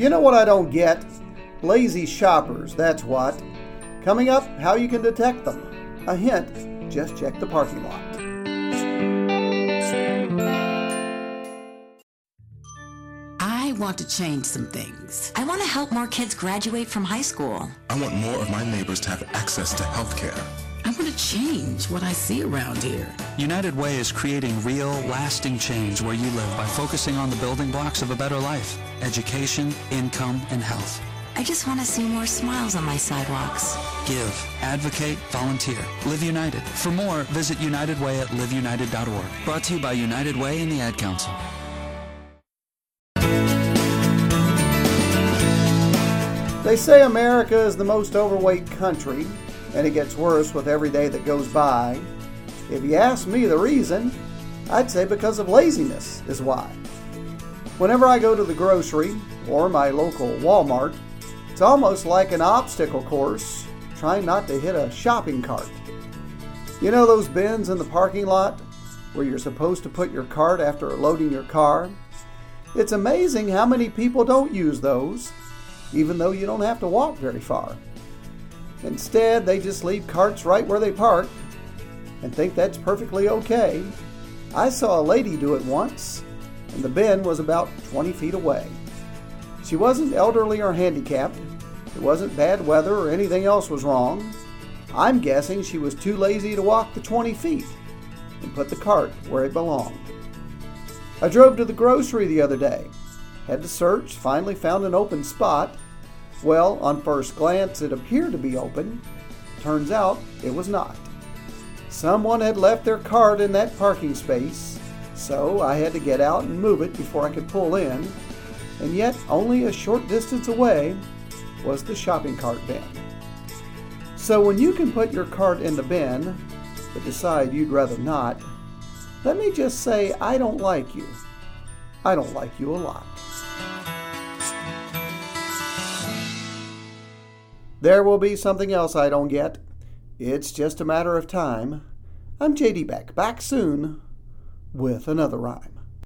You know what I don't get? Lazy shoppers, that's what. Coming up, how you can detect them. A hint just check the parking lot. I want to change some things. I want to help more kids graduate from high school. I want more of my neighbors to have access to health care. I want to change what I see around here. United Way is creating real, lasting change where you live by focusing on the building blocks of a better life education, income, and health. I just want to see more smiles on my sidewalks. Give, advocate, volunteer. Live United. For more, visit United Way at liveunited.org. Brought to you by United Way and the Ad Council. They say America is the most overweight country, and it gets worse with every day that goes by. If you ask me the reason, I'd say because of laziness is why. Whenever I go to the grocery or my local Walmart, it's almost like an obstacle course trying not to hit a shopping cart. You know those bins in the parking lot where you're supposed to put your cart after loading your car? It's amazing how many people don't use those, even though you don't have to walk very far. Instead, they just leave carts right where they park and think that's perfectly okay. I saw a lady do it once, and the bin was about 20 feet away. She wasn't elderly or handicapped. It wasn't bad weather or anything else was wrong. I'm guessing she was too lazy to walk the 20 feet and put the cart where it belonged. I drove to the grocery the other day. Had to search, finally found an open spot. Well, on first glance, it appeared to be open. Turns out it was not. Someone had left their cart in that parking space, so I had to get out and move it before I could pull in. And yet, only a short distance away was the shopping cart bin. So when you can put your cart in the bin, but decide you'd rather not, let me just say I don't like you. I don't like you a lot. There will be something else I don't get. It's just a matter of time. I'm JD Beck, back soon with another rhyme.